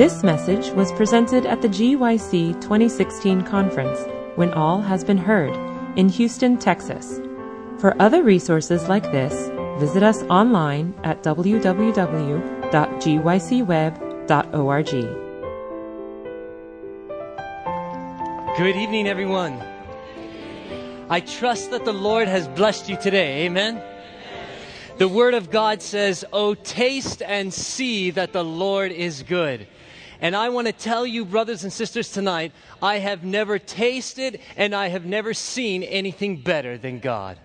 This message was presented at the GYC 2016 conference, When All Has Been Heard, in Houston, Texas. For other resources like this, visit us online at www.gycweb.org. Good evening, everyone. I trust that the Lord has blessed you today. Amen. The Word of God says, Oh, taste and see that the Lord is good. And I want to tell you, brothers and sisters, tonight, I have never tasted and I have never seen anything better than God.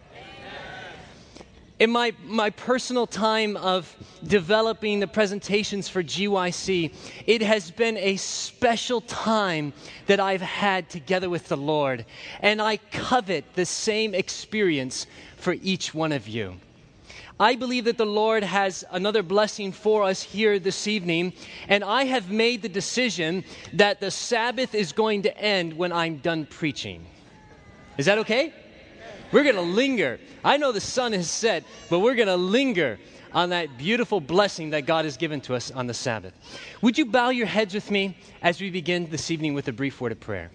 In my, my personal time of developing the presentations for GYC, it has been a special time that I've had together with the Lord. And I covet the same experience for each one of you. I believe that the Lord has another blessing for us here this evening, and I have made the decision that the Sabbath is going to end when I'm done preaching. Is that okay? We're going to linger. I know the sun has set, but we're going to linger on that beautiful blessing that God has given to us on the Sabbath. Would you bow your heads with me as we begin this evening with a brief word of prayer?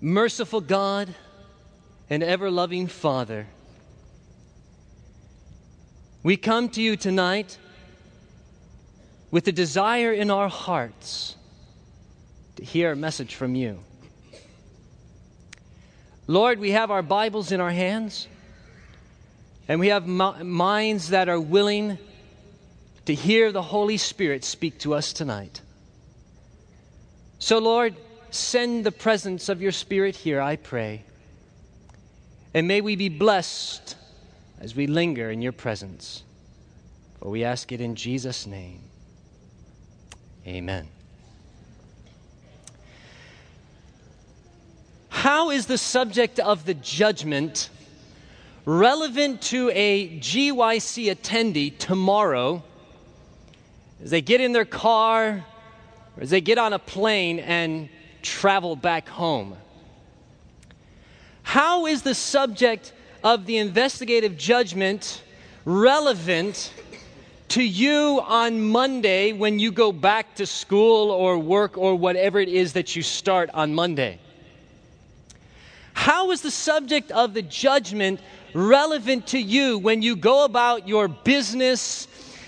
Merciful God and ever loving Father, we come to you tonight with a desire in our hearts to hear a message from you. Lord, we have our Bibles in our hands, and we have minds that are willing to hear the Holy Spirit speak to us tonight. So, Lord, send the presence of your Spirit here, I pray. And may we be blessed as we linger in your presence. For we ask it in Jesus' name. Amen. How is the subject of the judgment relevant to a GYC attendee tomorrow as they get in their car or as they get on a plane and travel back home. How is the subject of the investigative judgment relevant to you on Monday when you go back to school or work or whatever it is that you start on Monday? How is the subject of the judgment relevant to you when you go about your business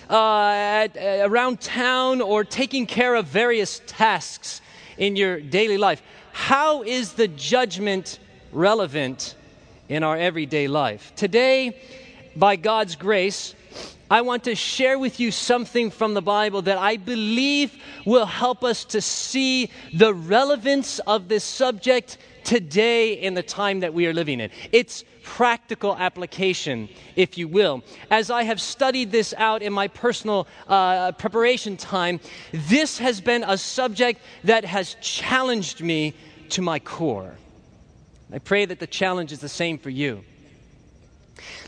uh, at, uh, around town or taking care of various tasks in your daily life. How is the judgment relevant in our everyday life? Today, by God's grace, I want to share with you something from the Bible that I believe will help us to see the relevance of this subject today in the time that we are living in. It's practical application, if you will. As I have studied this out in my personal uh, preparation time, this has been a subject that has challenged me to my core. I pray that the challenge is the same for you.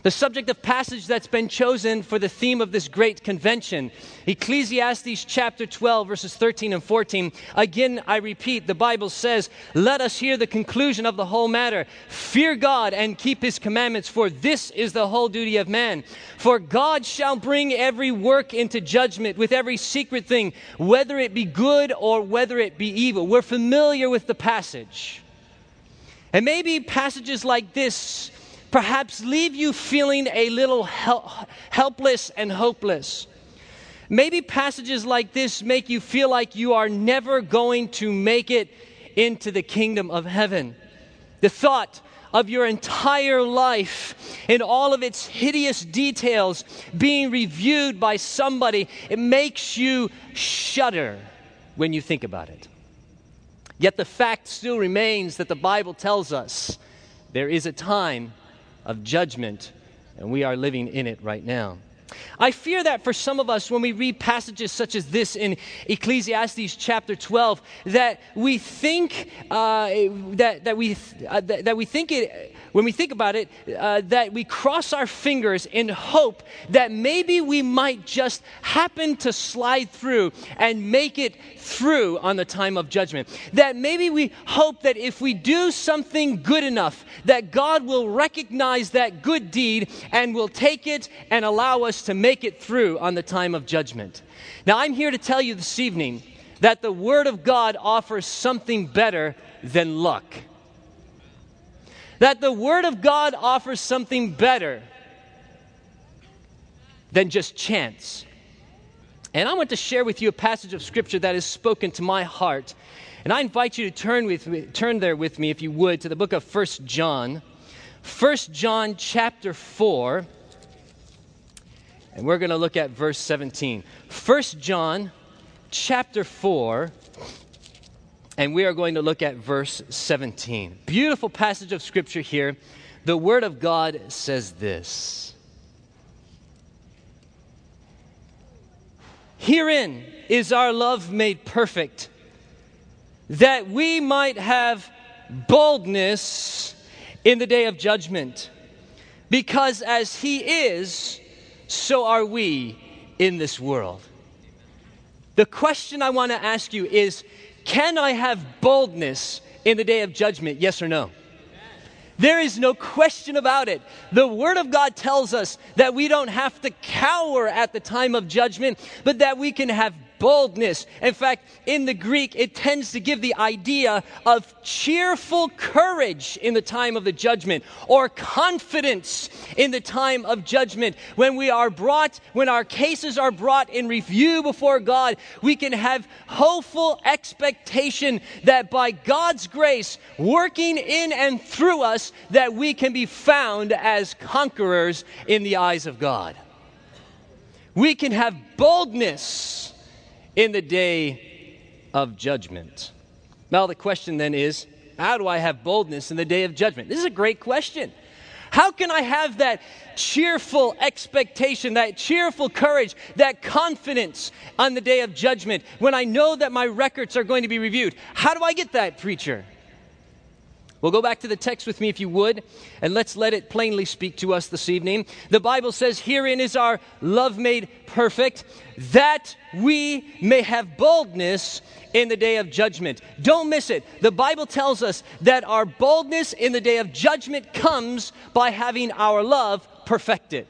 The subject of passage that's been chosen for the theme of this great convention, Ecclesiastes chapter 12, verses 13 and 14. Again, I repeat, the Bible says, Let us hear the conclusion of the whole matter. Fear God and keep his commandments, for this is the whole duty of man. For God shall bring every work into judgment with every secret thing, whether it be good or whether it be evil. We're familiar with the passage. And maybe passages like this perhaps leave you feeling a little hel- helpless and hopeless. Maybe passages like this make you feel like you are never going to make it into the kingdom of heaven. The thought of your entire life in all of its hideous details being reviewed by somebody, it makes you shudder when you think about it. Yet the fact still remains that the Bible tells us there is a time of judgment, and we are living in it right now. I fear that for some of us, when we read passages such as this in Ecclesiastes chapter 12, that we think uh, that, that, we, uh, that, we think it, when we think about it, uh, that we cross our fingers in hope that maybe we might just happen to slide through and make it through on the time of judgment. That maybe we hope that if we do something good enough, that God will recognize that good deed and will take it and allow us to make it through on the time of judgment. Now, I'm here to tell you this evening that the Word of God offers something better than luck. That the Word of God offers something better than just chance. And I want to share with you a passage of scripture that has spoken to my heart. And I invite you to turn with me, turn there with me if you would to the book of First John. First John chapter 4. And we're going to look at verse 17. First John chapter 4 and we are going to look at verse 17. Beautiful passage of scripture here. The word of God says this. Herein is our love made perfect, that we might have boldness in the day of judgment. Because as He is, so are we in this world. The question I want to ask you is can I have boldness in the day of judgment? Yes or no? There is no question about it. The Word of God tells us that we don't have to cower at the time of judgment, but that we can have boldness. In fact, in the Greek, it tends to give the idea of cheerful courage in the time of the judgment or confidence in the time of judgment. When we are brought, when our cases are brought in review before God, we can have hopeful expectation that by God's grace working in and through us, that we can be found as conquerors in the eyes of God. We can have boldness in the day of judgment. Now, the question then is how do I have boldness in the day of judgment? This is a great question. How can I have that cheerful expectation, that cheerful courage, that confidence on the day of judgment when I know that my records are going to be reviewed? How do I get that, preacher? Well, go back to the text with me if you would, and let's let it plainly speak to us this evening. The Bible says, Herein is our love made perfect, that we may have boldness in the day of judgment. Don't miss it. The Bible tells us that our boldness in the day of judgment comes by having our love perfected.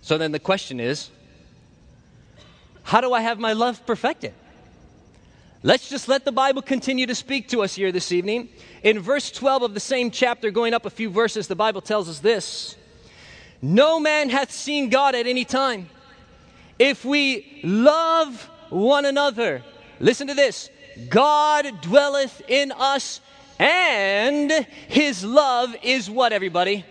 So then the question is, how do I have my love perfected? Let's just let the Bible continue to speak to us here this evening. In verse 12 of the same chapter, going up a few verses, the Bible tells us this No man hath seen God at any time. If we love one another, listen to this God dwelleth in us, and his love is what, everybody?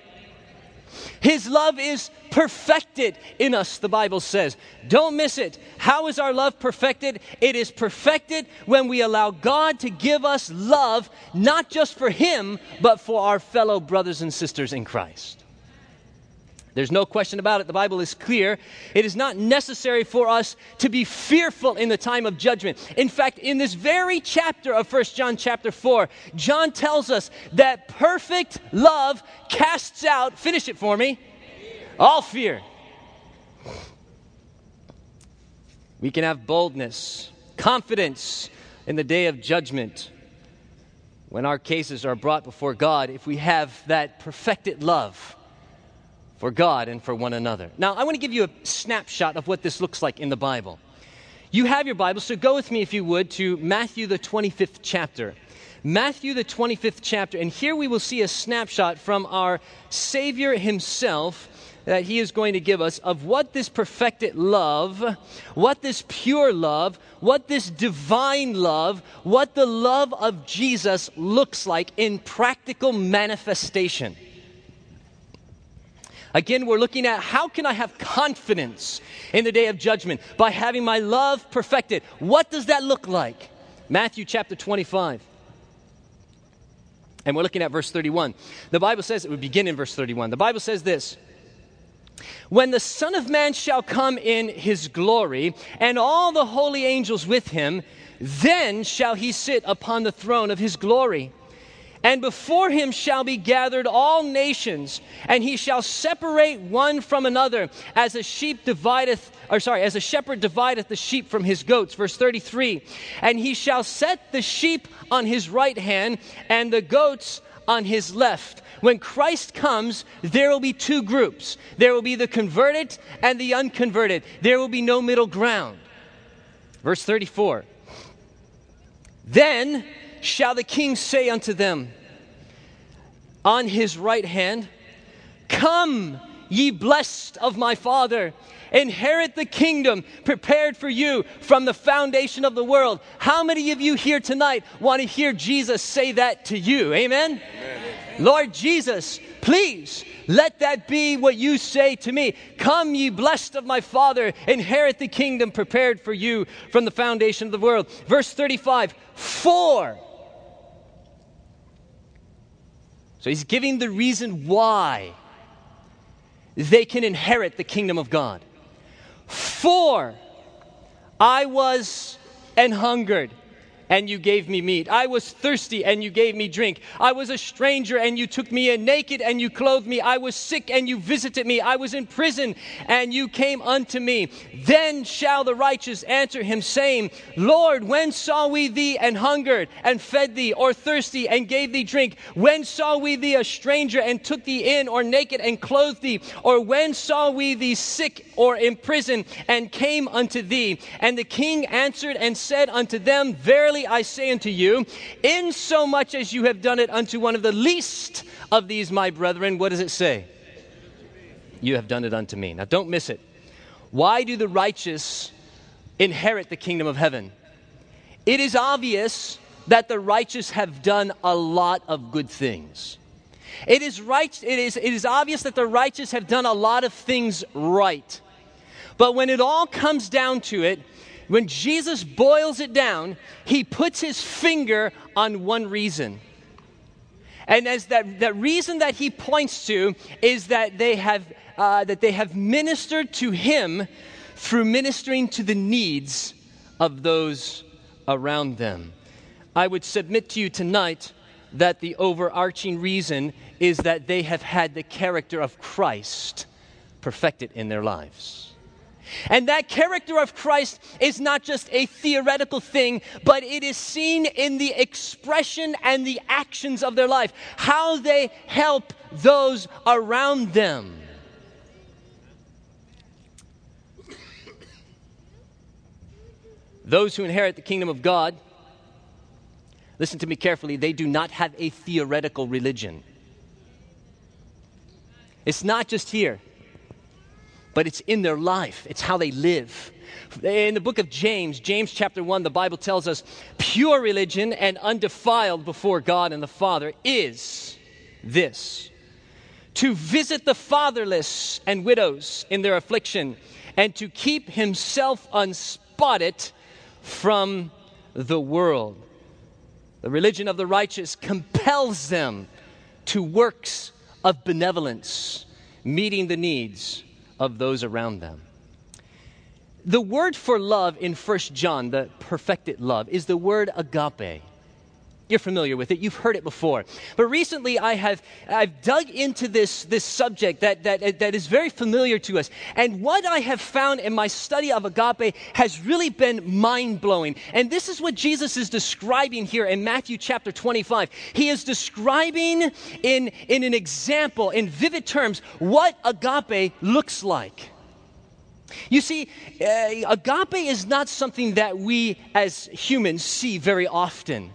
His love is perfected in us, the Bible says. Don't miss it. How is our love perfected? It is perfected when we allow God to give us love, not just for Him, but for our fellow brothers and sisters in Christ. There's no question about it. The Bible is clear. It is not necessary for us to be fearful in the time of judgment. In fact, in this very chapter of 1 John chapter 4, John tells us that perfect love casts out, finish it for me, all fear. We can have boldness, confidence in the day of judgment when our cases are brought before God if we have that perfected love for God and for one another. Now, I want to give you a snapshot of what this looks like in the Bible. You have your Bible, so go with me, if you would, to Matthew, the 25th chapter. Matthew, the 25th chapter, and here we will see a snapshot from our Savior Himself that he is going to give us of what this perfected love, what this pure love, what this divine love, what the love of Jesus looks like in practical manifestation. Again, we're looking at how can I have confidence in the day of judgment by having my love perfected. What does that look like? Matthew chapter 25. And we're looking at verse 31. The Bible says, it would begin in verse 31. The Bible says this When the Son of Man shall come in his glory, and all the holy angels with him, then shall he sit upon the throne of his glory. And before him shall be gathered all nations, and he shall separate one from another, as a sheep divideth, or sorry, as a shepherd divideth the sheep from his goats. Verse 33. And he shall set the sheep on his right hand, and the goats on his left. When Christ comes, there will be two groups. There will be the converted and the unconverted. There will be no middle ground. Verse 34. Then shall the king say unto them on his right hand, Come, ye blessed of my Father, inherit the kingdom prepared for you from the foundation of the world. How many of you here tonight want to hear Jesus say that to you? Amen? Amen. Lord Jesus, please let that be what you say to me. Come, ye blessed of my Father, inherit the kingdom prepared for you from the foundation of the world. Verse 35 For So he's giving the reason why they can inherit the kingdom of God. For I was and hungered and you gave me meat. I was thirsty and you gave me drink. I was a stranger and you took me in, naked and you clothed me. I was sick and you visited me. I was in prison and you came unto me. Then shall the righteous answer him, saying, Lord, when saw we thee and hungered and fed thee, or thirsty and gave thee drink? When saw we thee a stranger and took thee in, or naked and clothed thee? Or when saw we thee sick or in prison and came unto thee? And the king answered and said unto them, Verily, Verily I say unto you, in so much as you have done it unto one of the least of these my brethren, what does it say? You have done it unto me. Now don't miss it. Why do the righteous inherit the kingdom of heaven? It is obvious that the righteous have done a lot of good things. It is, right, it, is, it is obvious that the righteous have done a lot of things right. But when it all comes down to it, when Jesus boils it down, he puts his finger on one reason. And as that, that reason that he points to is that they have uh, that they have ministered to him through ministering to the needs of those around them. I would submit to you tonight that the overarching reason is that they have had the character of Christ perfected in their lives. And that character of Christ is not just a theoretical thing, but it is seen in the expression and the actions of their life, how they help those around them. Those who inherit the kingdom of God, listen to me carefully, they do not have a theoretical religion. It's not just here but it's in their life, it's how they live. In the book of James, James chapter 1, the Bible tells us pure religion and undefiled before God and the Father is this to visit the fatherless and widows in their affliction, and to keep himself unspotted from the world. The religion of the righteous compels them to works of benevolence, meeting the needs of those around them. The word for love in 1 John, the perfected love, is the word agape. You're familiar with it. You've heard it before. But recently I have I've dug into this, this subject that, that, that is very familiar to us. And what I have found in my study of agape has really been mind blowing. And this is what Jesus is describing here in Matthew chapter 25. He is describing in, in an example, in vivid terms, what agape looks like. You see, uh, agape is not something that we as humans see very often.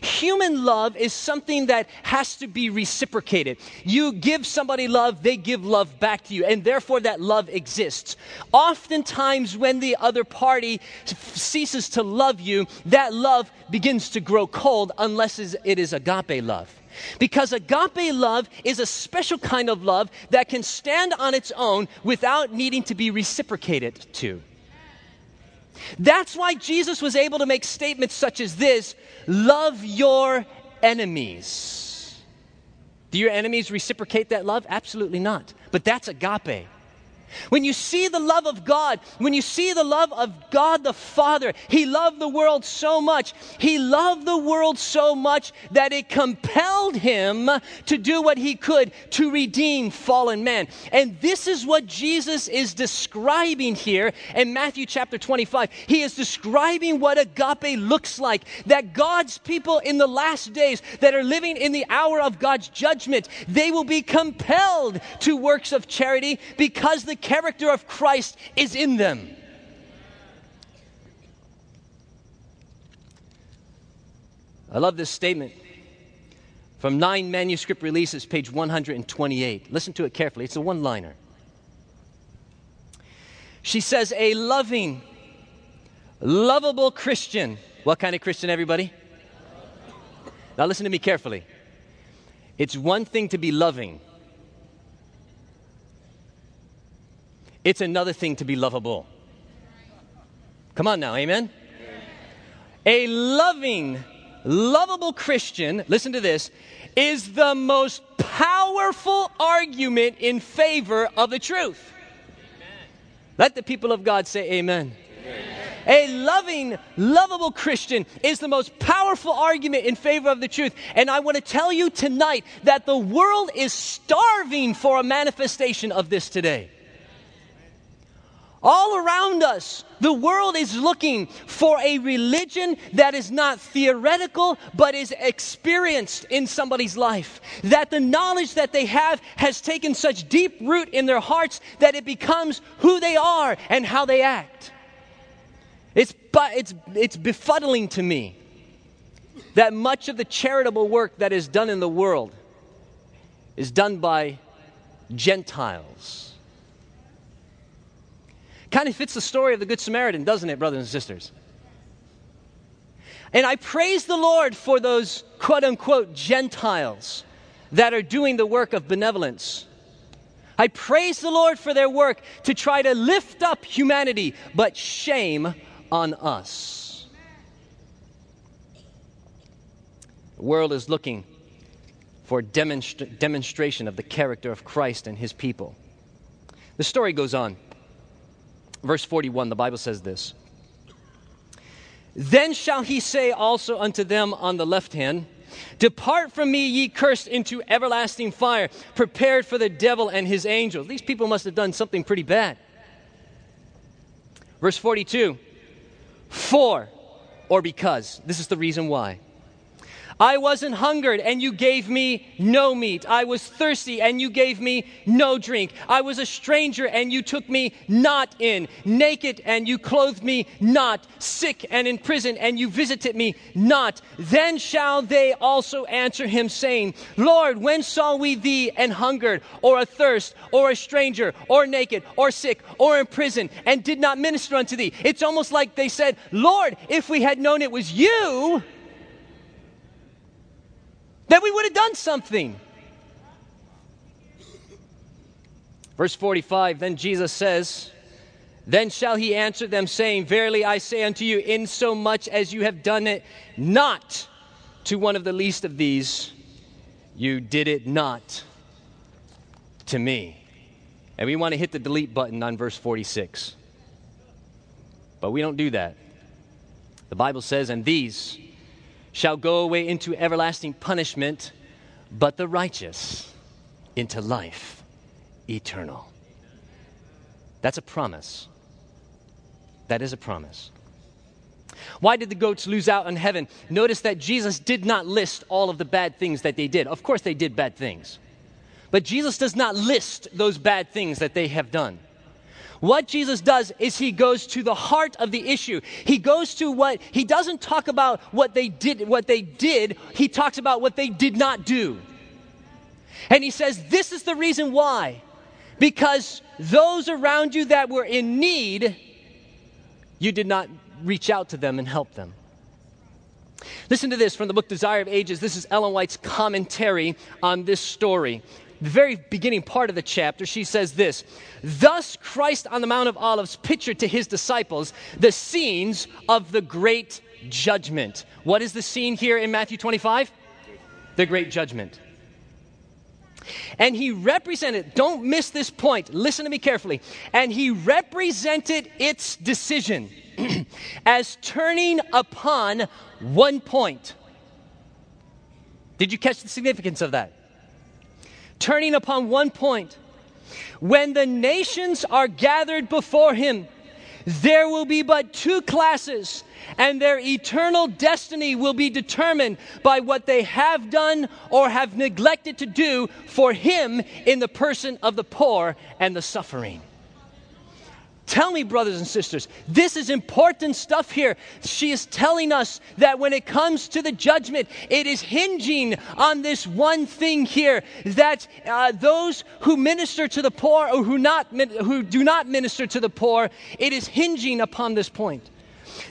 Human love is something that has to be reciprocated. You give somebody love, they give love back to you, and therefore that love exists. Oftentimes, when the other party ceases to love you, that love begins to grow cold unless it is agape love. Because agape love is a special kind of love that can stand on its own without needing to be reciprocated to. That's why Jesus was able to make statements such as this love your enemies. Do your enemies reciprocate that love? Absolutely not. But that's agape. When you see the love of God, when you see the love of God the Father, He loved the world so much. He loved the world so much that it compelled Him to do what He could to redeem fallen man. And this is what Jesus is describing here in Matthew chapter 25. He is describing what agape looks like. That God's people in the last days that are living in the hour of God's judgment, they will be compelled to works of charity because the character of Christ is in them. I love this statement from Nine Manuscript Releases, page 128. Listen to it carefully, it's a one liner. She says, A loving, lovable Christian. What kind of Christian, everybody? Now, listen to me carefully. It's one thing to be loving, It's another thing to be lovable. Come on now, amen? A loving, lovable Christian, listen to this, is the most powerful argument in favor of the truth. Let the people of God say amen. A loving, lovable Christian is the most powerful argument in favor of the truth. And I want to tell you tonight that the world is starving for a manifestation of this today. All around us, the world is looking for a religion that is not theoretical, but is experienced in somebody's life. That the knowledge that they have has taken such deep root in their hearts that it becomes who they are and how they act. It's, it's, it's befuddling to me that much of the charitable work that is done in the world is done by Gentiles Kind of fits the story of the Good Samaritan, doesn't it, brothers and sisters? And I praise the Lord for those quote unquote Gentiles that are doing the work of benevolence. I praise the Lord for their work to try to lift up humanity, but shame on us. The world is looking for demonstra- demonstration of the character of Christ and his people. The story goes on. Verse 41, the Bible says this Then shall he say also unto them on the left hand, Depart from me, ye cursed, into everlasting fire, prepared for the devil and his angels. These people must have done something pretty bad. Verse 42 For or because. This is the reason why. I wasn't hungered and you gave me no meat. I was thirsty and you gave me no drink. I was a stranger and you took me not in. Naked and you clothed me not. Sick and in prison and you visited me not. Then shall they also answer him, saying, Lord, when saw we thee and hungered, or athirst, or a stranger, or naked, or sick, or in prison, and did not minister unto thee? It's almost like they said, Lord, if we had known it was you, that we would have done something. Verse 45 Then Jesus says, Then shall he answer them, saying, Verily I say unto you, insomuch as you have done it not to one of the least of these, you did it not to me. And we want to hit the delete button on verse 46. But we don't do that. The Bible says, And these, shall go away into everlasting punishment, but the righteous into life eternal. That's a promise. That is a promise. Why did the goats lose out on heaven? Notice that Jesus did not list all of the bad things that they did. Of course, they did bad things. But Jesus does not list those bad things that they have done. What Jesus does is he goes to the heart of the issue. He goes to what he doesn't talk about what they did what they did, he talks about what they did not do. And he says this is the reason why. Because those around you that were in need, you did not reach out to them and help them. Listen to this from the book Desire of Ages. This is Ellen White's commentary on this story the very beginning part of the chapter, she says this Thus Christ on the Mount of Olives pictured to his disciples the scenes of the great judgment. What is the scene here in Matthew 25? The great judgment. And he represented, don't miss this point, listen to me carefully. And he represented its decision as turning upon one point. Did you catch the significance of that? Turning upon one point. When the nations are gathered before him, there will be but two classes, and their eternal destiny will be determined by what they have done or have neglected to do for Him in the person of the poor and the suffering. Tell me, brothers and sisters, this is important stuff here. She is telling us that when it comes to the judgment, it is hinging on this one thing here that uh, those who minister to the poor or who, not, who do not minister to the poor, it is hinging upon this point.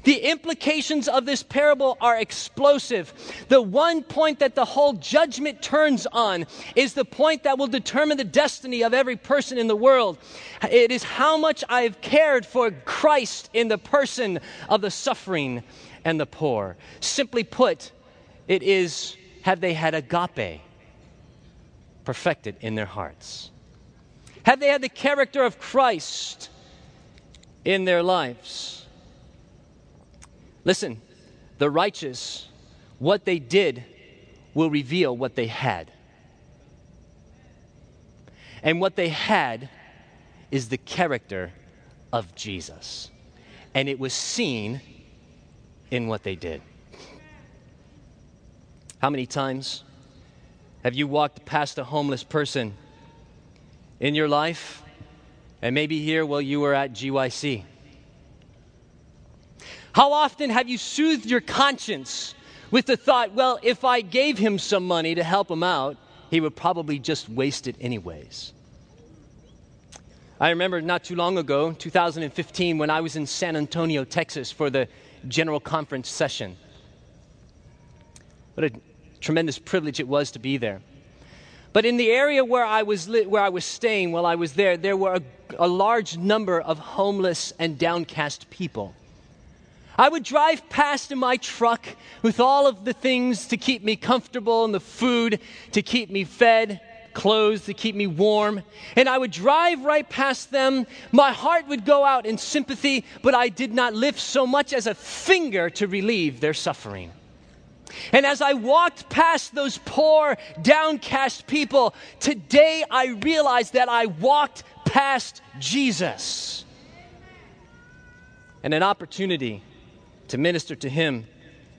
The implications of this parable are explosive. The one point that the whole judgment turns on is the point that will determine the destiny of every person in the world. It is how much I've cared for Christ in the person of the suffering and the poor. Simply put, it is have they had agape perfected in their hearts? Have they had the character of Christ in their lives? Listen, the righteous, what they did will reveal what they had. And what they had is the character of Jesus. And it was seen in what they did. How many times have you walked past a homeless person in your life? And maybe here while you were at GYC. How often have you soothed your conscience with the thought, well, if I gave him some money to help him out, he would probably just waste it anyways? I remember not too long ago, 2015, when I was in San Antonio, Texas for the General Conference session. What a tremendous privilege it was to be there. But in the area where I was, li- where I was staying while I was there, there were a, a large number of homeless and downcast people. I would drive past in my truck with all of the things to keep me comfortable and the food to keep me fed, clothes to keep me warm. And I would drive right past them. My heart would go out in sympathy, but I did not lift so much as a finger to relieve their suffering. And as I walked past those poor, downcast people, today I realized that I walked past Jesus. And an opportunity to minister to him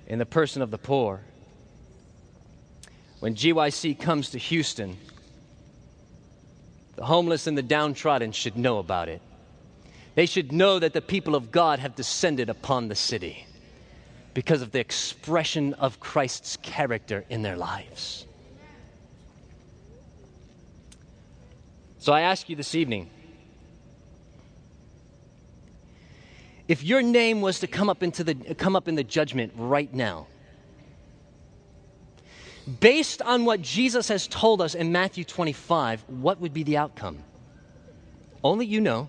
in the person of the poor. When GYC comes to Houston, the homeless and the downtrodden should know about it. They should know that the people of God have descended upon the city because of the expression of Christ's character in their lives. So I ask you this evening if your name was to come up into the come up in the judgment right now based on what Jesus has told us in Matthew 25 what would be the outcome? Only you know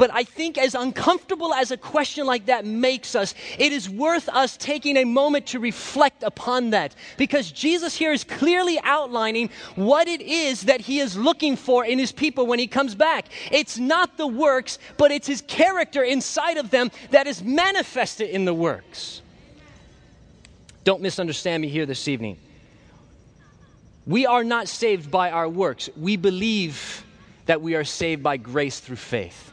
but I think, as uncomfortable as a question like that makes us, it is worth us taking a moment to reflect upon that. Because Jesus here is clearly outlining what it is that he is looking for in his people when he comes back. It's not the works, but it's his character inside of them that is manifested in the works. Don't misunderstand me here this evening. We are not saved by our works. We believe that we are saved by grace through faith.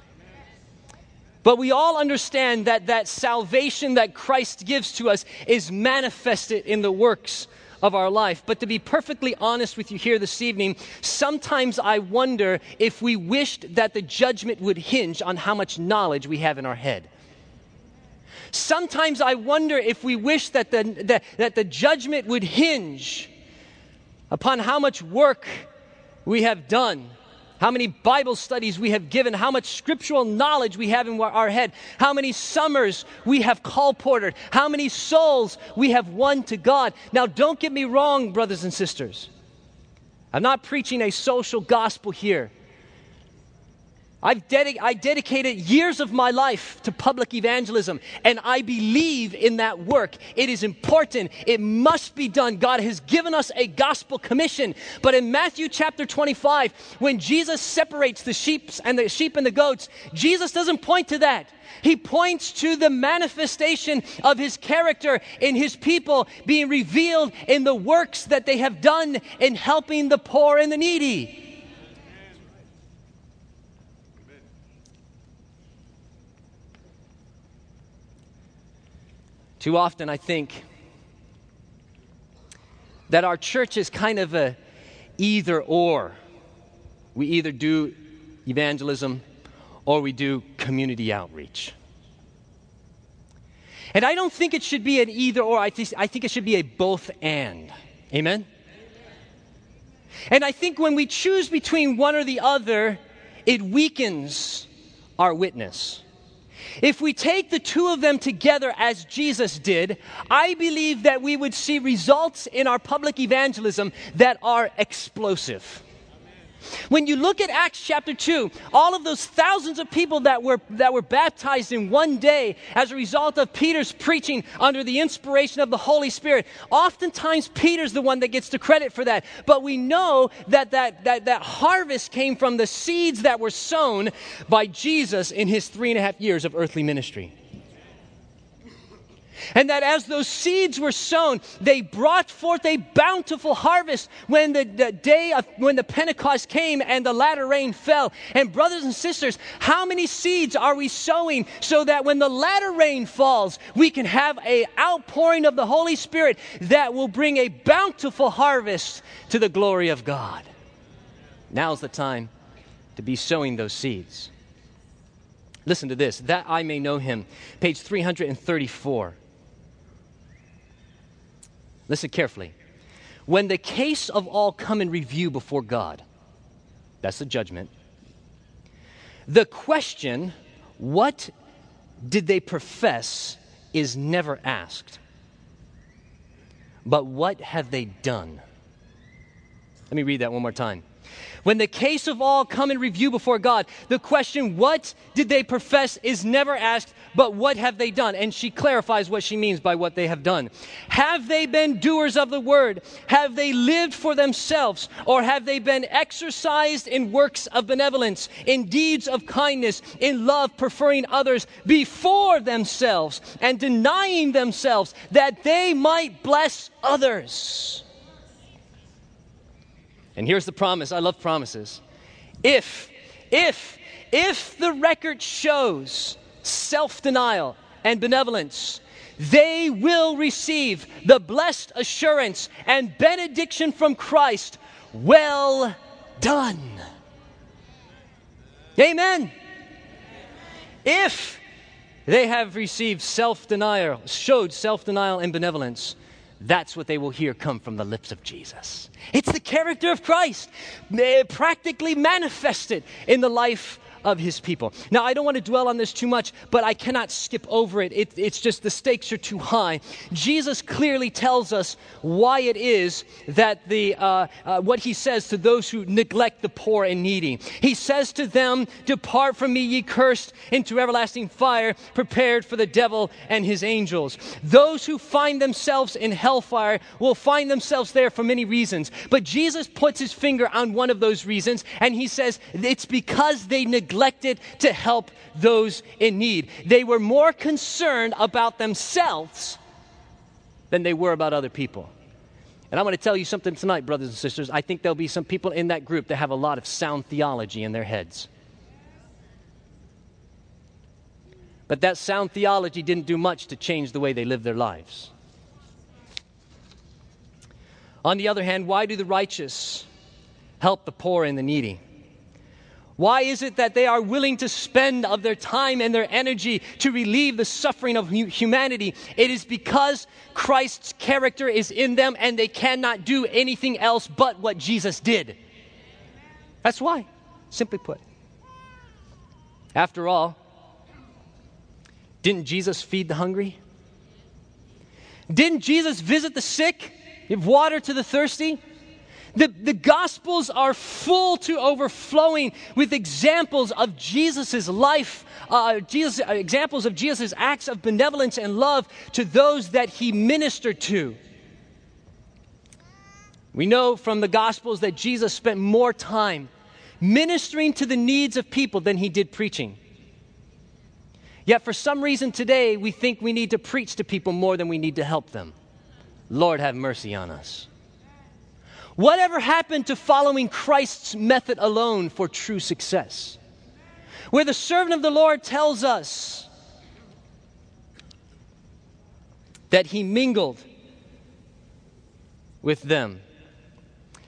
But we all understand that that salvation that Christ gives to us is manifested in the works of our life. But to be perfectly honest with you here this evening, sometimes I wonder if we wished that the judgment would hinge on how much knowledge we have in our head. Sometimes I wonder if we wish that the, that, that the judgment would hinge upon how much work we have done how many Bible studies we have given, how much scriptural knowledge we have in our head, how many summers we have colported, how many souls we have won to God. Now, don't get me wrong, brothers and sisters. I'm not preaching a social gospel here. I've I dedicated years of my life to public evangelism, and I believe in that work. It is important. It must be done. God has given us a gospel commission. But in Matthew chapter 25, when Jesus separates the sheep and the sheep and the goats, Jesus doesn't point to that. He points to the manifestation of his character in his people being revealed in the works that they have done in helping the poor and the needy. Too often, I think that our church is kind of a either or. We either do evangelism or we do community outreach. And I don't think it should be an either or. I, th- I think it should be a both and. Amen? And I think when we choose between one or the other, it weakens our witness. If we take the two of them together as Jesus did, I believe that we would see results in our public evangelism that are explosive. When you look at Acts chapter 2, all of those thousands of people that were, that were baptized in one day as a result of Peter's preaching under the inspiration of the Holy Spirit, oftentimes Peter's the one that gets the credit for that. But we know that that, that, that harvest came from the seeds that were sown by Jesus in his three and a half years of earthly ministry. And that as those seeds were sown, they brought forth a bountiful harvest when the, the, day of when the Pentecost came and the latter rain fell. And brothers and sisters, how many seeds are we sowing so that when the latter rain falls, we can have a outpouring of the Holy Spirit that will bring a bountiful harvest to the glory of God? Now's the time to be sowing those seeds. Listen to this, that I may know him. Page 334. Listen carefully. When the case of all come in review before God, that's the judgment, the question, what did they profess, is never asked. But what have they done? Let me read that one more time. When the case of all come in review before God, the question, what did they profess, is never asked, but what have they done? And she clarifies what she means by what they have done. Have they been doers of the word? Have they lived for themselves? Or have they been exercised in works of benevolence, in deeds of kindness, in love, preferring others before themselves, and denying themselves that they might bless others? And here's the promise I love promises. If, if, if the record shows self denial and benevolence, they will receive the blessed assurance and benediction from Christ. Well done. Amen. If they have received self denial, showed self denial and benevolence, that's what they will hear come from the lips of Jesus. It's the character of Christ, eh, practically manifested in the life of his people. Now, I don't want to dwell on this too much, but I cannot skip over it. it. It's just the stakes are too high. Jesus clearly tells us why it is that the, uh, uh, what he says to those who neglect the poor and needy. He says to them, Depart from me, ye cursed, into everlasting fire, prepared for the devil and his angels. Those who find themselves in hellfire will find themselves there for many reasons. But Jesus puts his finger on one of those reasons, and he says, It's because they neglect neglected to help those in need. They were more concerned about themselves than they were about other people. And I'm going to tell you something tonight, brothers and sisters. I think there'll be some people in that group that have a lot of sound theology in their heads. But that sound theology didn't do much to change the way they live their lives. On the other hand, why do the righteous help the poor and the needy? Why is it that they are willing to spend of their time and their energy to relieve the suffering of humanity? It is because Christ's character is in them and they cannot do anything else but what Jesus did. That's why, simply put. After all, didn't Jesus feed the hungry? Didn't Jesus visit the sick, give water to the thirsty? The, the Gospels are full to overflowing with examples of Jesus' life, uh, Jesus, uh, examples of Jesus' acts of benevolence and love to those that he ministered to. We know from the Gospels that Jesus spent more time ministering to the needs of people than he did preaching. Yet, for some reason today, we think we need to preach to people more than we need to help them. Lord, have mercy on us. Whatever happened to following Christ's method alone for true success? Where the servant of the Lord tells us that he mingled with them,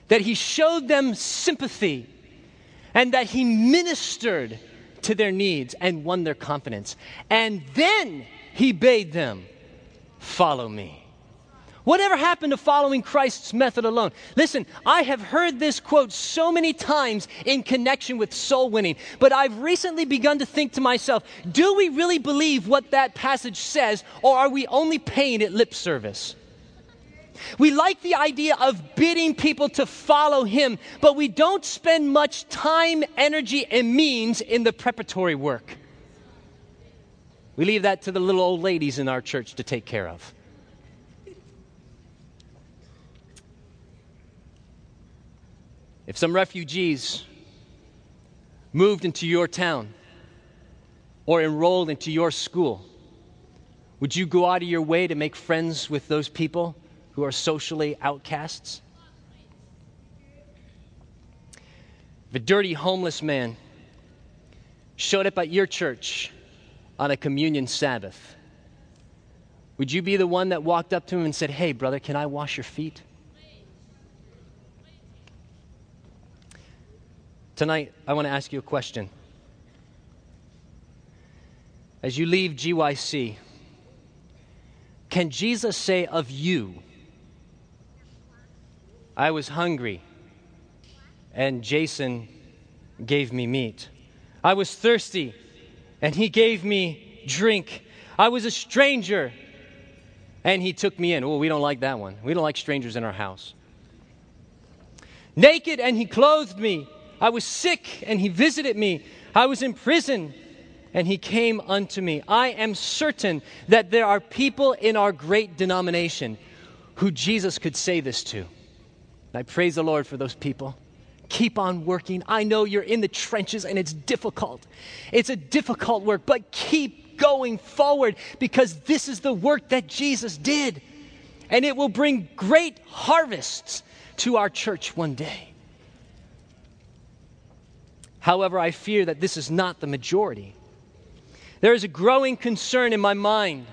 that he showed them sympathy, and that he ministered to their needs and won their confidence. And then he bade them, Follow me. Whatever happened to following Christ's method alone? Listen, I have heard this quote so many times in connection with soul winning, but I've recently begun to think to myself do we really believe what that passage says, or are we only paying it lip service? We like the idea of bidding people to follow him, but we don't spend much time, energy, and means in the preparatory work. We leave that to the little old ladies in our church to take care of. If some refugees moved into your town or enrolled into your school, would you go out of your way to make friends with those people who are socially outcasts? If a dirty homeless man showed up at your church on a communion Sabbath, would you be the one that walked up to him and said, Hey, brother, can I wash your feet? Tonight, I want to ask you a question. As you leave GYC, can Jesus say of you, I was hungry and Jason gave me meat? I was thirsty and he gave me drink. I was a stranger and he took me in. Oh, we don't like that one. We don't like strangers in our house. Naked and he clothed me. I was sick, and he visited me. I was in prison, and he came unto me. I am certain that there are people in our great denomination who Jesus could say this to. I praise the Lord for those people. Keep on working. I know you're in the trenches and it's difficult. It's a difficult work, but keep going forward because this is the work that Jesus did. And it will bring great harvests to our church one day. However, I fear that this is not the majority. There is a growing concern in my mind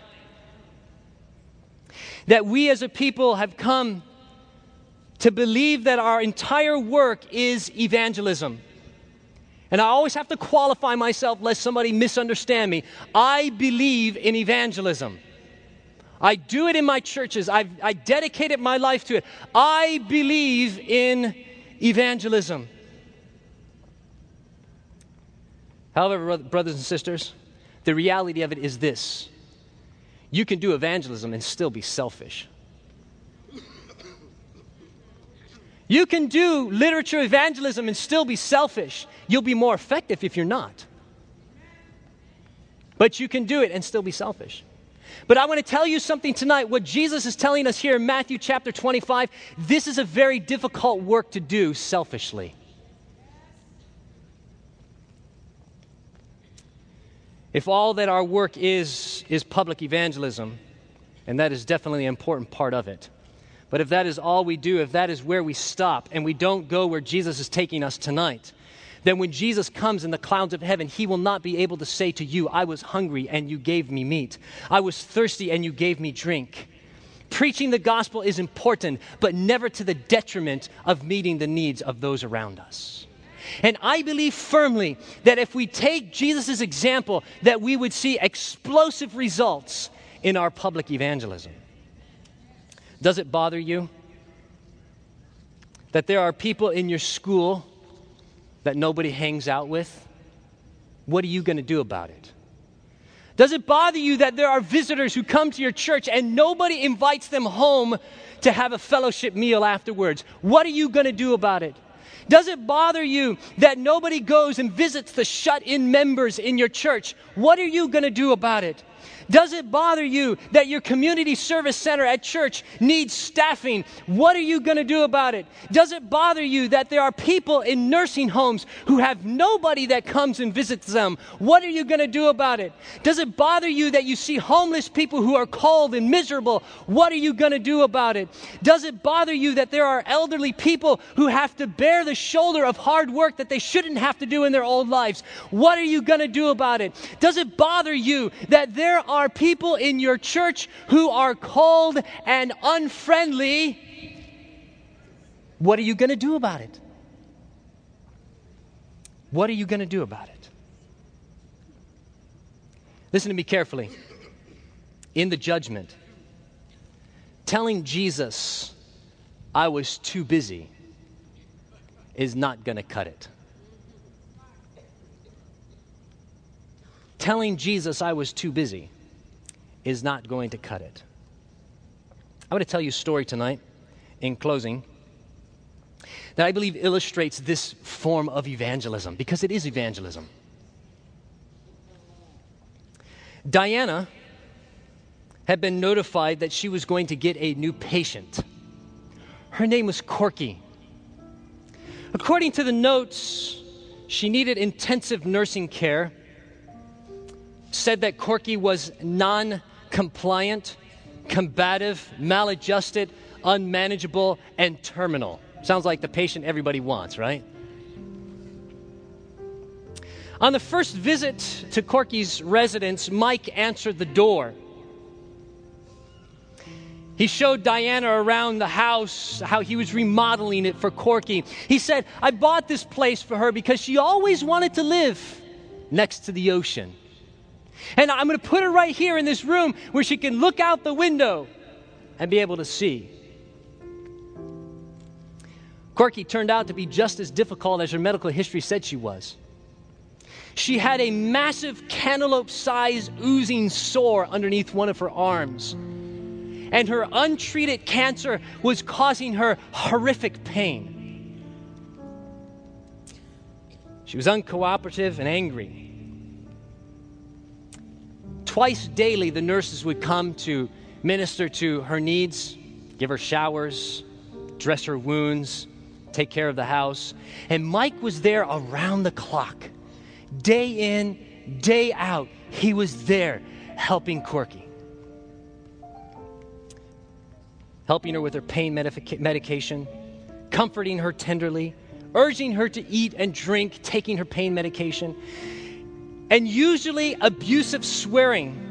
that we as a people have come to believe that our entire work is evangelism. And I always have to qualify myself lest somebody misunderstand me. I believe in evangelism. I do it in my churches. I've, I dedicated my life to it. I believe in evangelism. However, brothers and sisters, the reality of it is this you can do evangelism and still be selfish. You can do literature evangelism and still be selfish. You'll be more effective if you're not. But you can do it and still be selfish. But I want to tell you something tonight. What Jesus is telling us here in Matthew chapter 25, this is a very difficult work to do selfishly. If all that our work is, is public evangelism, and that is definitely an important part of it, but if that is all we do, if that is where we stop, and we don't go where Jesus is taking us tonight, then when Jesus comes in the clouds of heaven, he will not be able to say to you, I was hungry and you gave me meat. I was thirsty and you gave me drink. Preaching the gospel is important, but never to the detriment of meeting the needs of those around us. And I believe firmly that if we take Jesus' example, that we would see explosive results in our public evangelism. Does it bother you that there are people in your school that nobody hangs out with? What are you going to do about it? Does it bother you that there are visitors who come to your church and nobody invites them home to have a fellowship meal afterwards? What are you going to do about it? Does it bother you that nobody goes and visits the shut in members in your church? What are you going to do about it? Does it bother you that your community service center at church needs staffing? What are you going to do about it? Does it bother you that there are people in nursing homes who have nobody that comes and visits them? What are you going to do about it? Does it bother you that you see homeless people who are cold and miserable? What are you going to do about it? Does it bother you that there are elderly people who have to bear the shoulder of hard work that they shouldn't have to do in their old lives? What are you going to do about it? Does it bother you that there are are people in your church who are cold and unfriendly, what are you going to do about it? What are you going to do about it? Listen to me carefully. In the judgment, telling Jesus, I was too busy, is not going to cut it. Telling Jesus I was too busy is not going to cut it. I want to tell you a story tonight in closing that I believe illustrates this form of evangelism because it is evangelism. Diana had been notified that she was going to get a new patient. Her name was Corky. According to the notes, she needed intensive nursing care. Said that Corky was non compliant, combative, maladjusted, unmanageable, and terminal. Sounds like the patient everybody wants, right? On the first visit to Corky's residence, Mike answered the door. He showed Diana around the house how he was remodeling it for Corky. He said, I bought this place for her because she always wanted to live next to the ocean. And I'm going to put her right here in this room where she can look out the window and be able to see. Corky turned out to be just as difficult as her medical history said she was. She had a massive cantaloupe sized oozing sore underneath one of her arms. And her untreated cancer was causing her horrific pain. She was uncooperative and angry. Twice daily, the nurses would come to minister to her needs, give her showers, dress her wounds, take care of the house. And Mike was there around the clock, day in, day out. He was there helping Corky, helping her with her pain medica- medication, comforting her tenderly, urging her to eat and drink, taking her pain medication. And usually, abusive swearing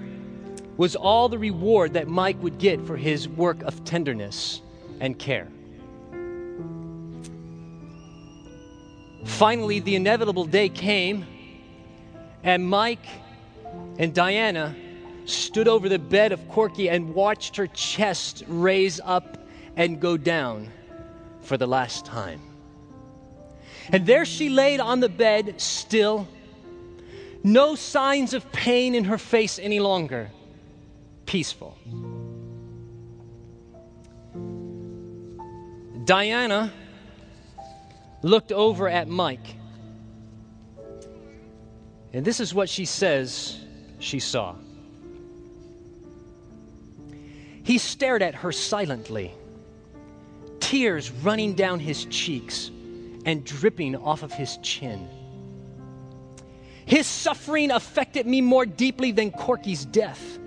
was all the reward that Mike would get for his work of tenderness and care. Finally, the inevitable day came, and Mike and Diana stood over the bed of Corky and watched her chest raise up and go down for the last time. And there she laid on the bed, still no signs of pain in her face any longer. Peaceful. Diana looked over at Mike. And this is what she says she saw. He stared at her silently, tears running down his cheeks and dripping off of his chin. His suffering affected me more deeply than Corky's death.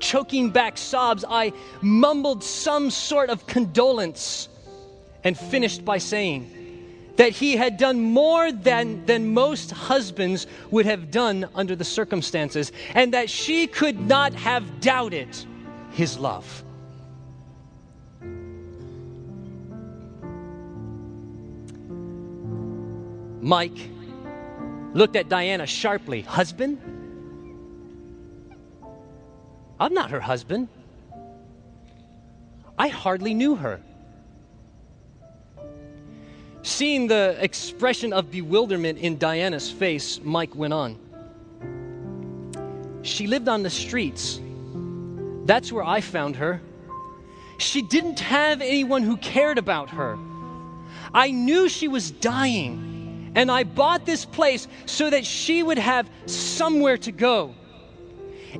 Choking back sobs, I mumbled some sort of condolence and finished by saying that he had done more than, than most husbands would have done under the circumstances, and that she could not have doubted his love. Mike looked at Diana sharply. Husband? I'm not her husband. I hardly knew her. Seeing the expression of bewilderment in Diana's face, Mike went on. She lived on the streets. That's where I found her. She didn't have anyone who cared about her. I knew she was dying, and I bought this place so that she would have somewhere to go.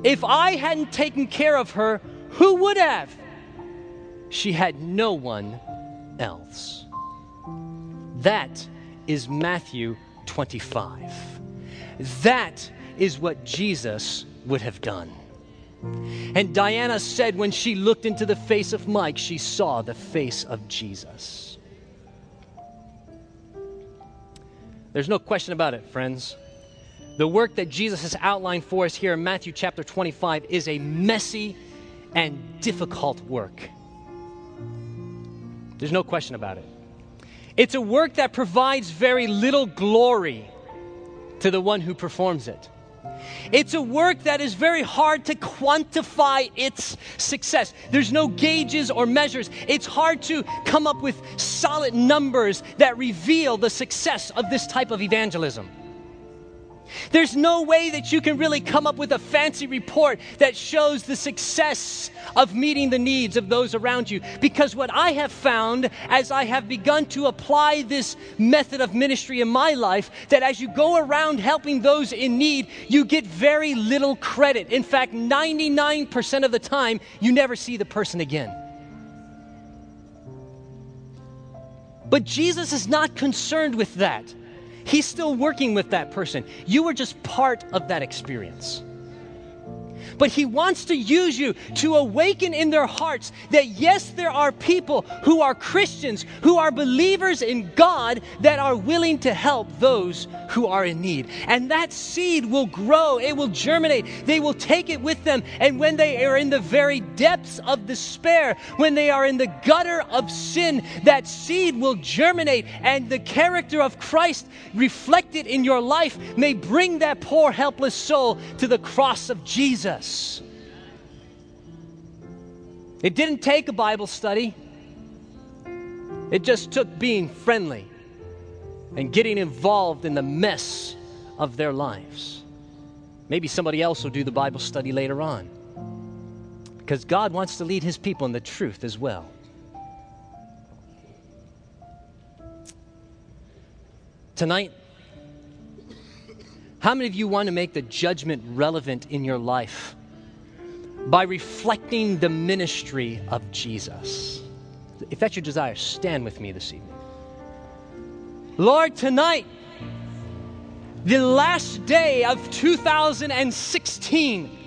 If I hadn't taken care of her, who would have? She had no one else. That is Matthew 25. That is what Jesus would have done. And Diana said when she looked into the face of Mike, she saw the face of Jesus. There's no question about it, friends. The work that Jesus has outlined for us here in Matthew chapter 25 is a messy and difficult work. There's no question about it. It's a work that provides very little glory to the one who performs it. It's a work that is very hard to quantify its success. There's no gauges or measures. It's hard to come up with solid numbers that reveal the success of this type of evangelism. There's no way that you can really come up with a fancy report that shows the success of meeting the needs of those around you. Because what I have found as I have begun to apply this method of ministry in my life, that as you go around helping those in need, you get very little credit. In fact, 99% of the time, you never see the person again. But Jesus is not concerned with that. He's still working with that person. You were just part of that experience. But He wants to use you to awaken in their hearts that yes, there are people who are Christians, who are believers in God, that are willing to help those who are in need. And that seed will grow, it will germinate. They will take it with them. And when they are in the very depths of despair, when they are in the gutter of sin, that seed will germinate. And the character of Christ reflected in your life may bring that poor, helpless soul to the cross of Jesus. It didn't take a Bible study. It just took being friendly and getting involved in the mess of their lives. Maybe somebody else will do the Bible study later on. Because God wants to lead his people in the truth as well. Tonight, how many of you want to make the judgment relevant in your life by reflecting the ministry of Jesus? If that's your desire, stand with me this evening. Lord, tonight, the last day of 2016,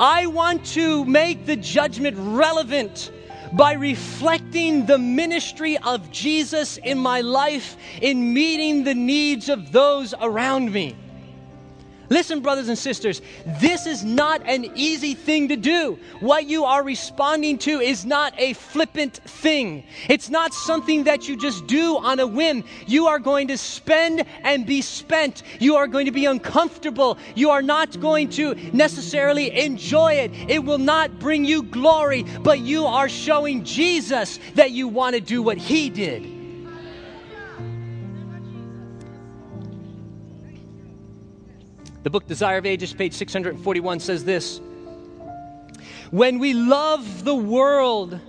I want to make the judgment relevant by reflecting the ministry of Jesus in my life in meeting the needs of those around me. Listen, brothers and sisters, this is not an easy thing to do. What you are responding to is not a flippant thing. It's not something that you just do on a whim. You are going to spend and be spent. You are going to be uncomfortable. You are not going to necessarily enjoy it. It will not bring you glory, but you are showing Jesus that you want to do what he did. The book Desire of Ages, page 641, says this When we love the world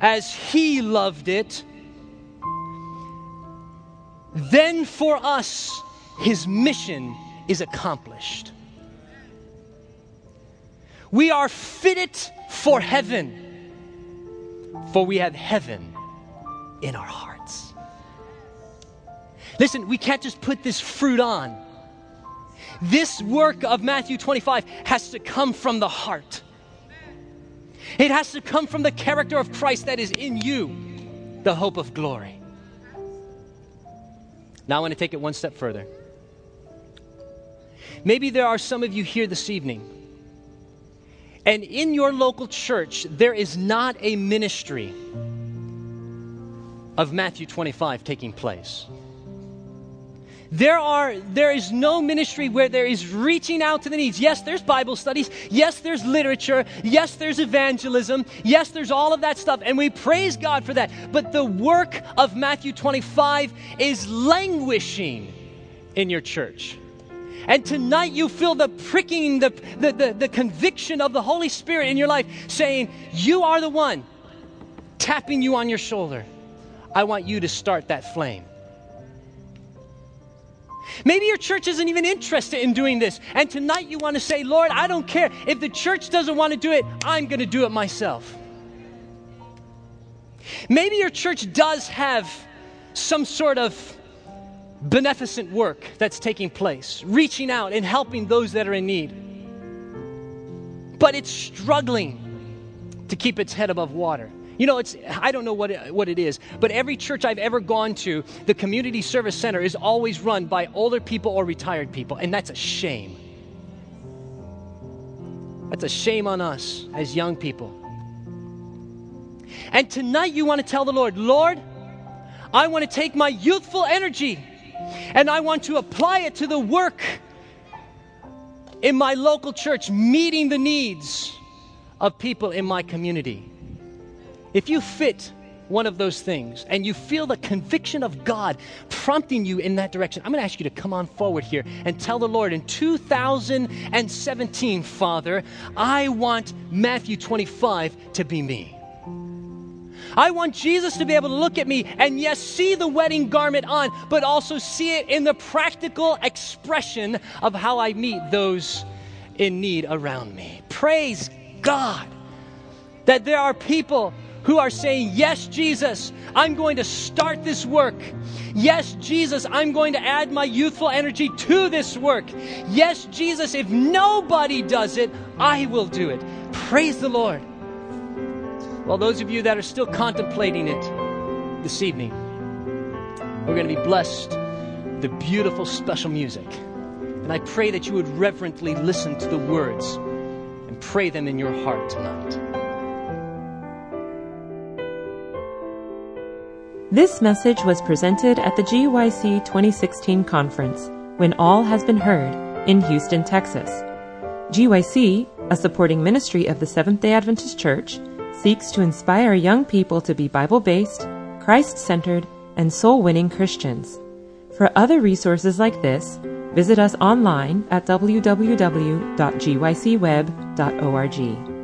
as He loved it, then for us His mission is accomplished. We are fitted for heaven, for we have heaven in our hearts. Listen, we can't just put this fruit on. This work of Matthew 25 has to come from the heart. It has to come from the character of Christ that is in you, the hope of glory. Now I want to take it one step further. Maybe there are some of you here this evening, and in your local church, there is not a ministry of Matthew 25 taking place. There are there is no ministry where there is reaching out to the needs. Yes, there's Bible studies. Yes, there's literature. Yes, there's evangelism. Yes, there's all of that stuff and we praise God for that. But the work of Matthew 25 is languishing in your church. And tonight you feel the pricking, the, the, the, the, conviction of the Holy Spirit in your life saying, You are the one, tapping you on your shoulder. I want you to start that flame. Maybe your church isn't even interested in doing this. And tonight you want to say, Lord, I don't care. If the church doesn't want to do it, I'm going to do it myself. Maybe your church does have some sort of beneficent work that's taking place, reaching out and helping those that are in need. But it's struggling to keep its head above water. You know, it's I don't know what it, what it is, but every church I've ever gone to, the community service center is always run by older people or retired people, and that's a shame. That's a shame on us as young people. And tonight you want to tell the Lord, Lord, I want to take my youthful energy and I want to apply it to the work in my local church, meeting the needs of people in my community. If you fit one of those things and you feel the conviction of God prompting you in that direction, I'm going to ask you to come on forward here and tell the Lord in 2017, Father, I want Matthew 25 to be me. I want Jesus to be able to look at me and, yes, see the wedding garment on, but also see it in the practical expression of how I meet those in need around me. Praise God that there are people who are saying, Yes, Jesus, I'm going to start this work. Yes, Jesus, I'm going to add my youthful energy to this work. Yes, Jesus, if nobody does it, I will do it. Praise the Lord. Well, those of you that are still contemplating it this evening, we're going to be blessed with the beautiful special music. And I pray that you would reverently listen to the words and pray them in your heart tonight. This message was presented at the GYC 2016 conference, When All Has Been Heard, in Houston, Texas. GYC, a supporting ministry of the Seventh day Adventist Church, seeks to inspire young people to be Bible based, Christ centered, and soul winning Christians. For other resources like this, visit us online at www.gycweb.org.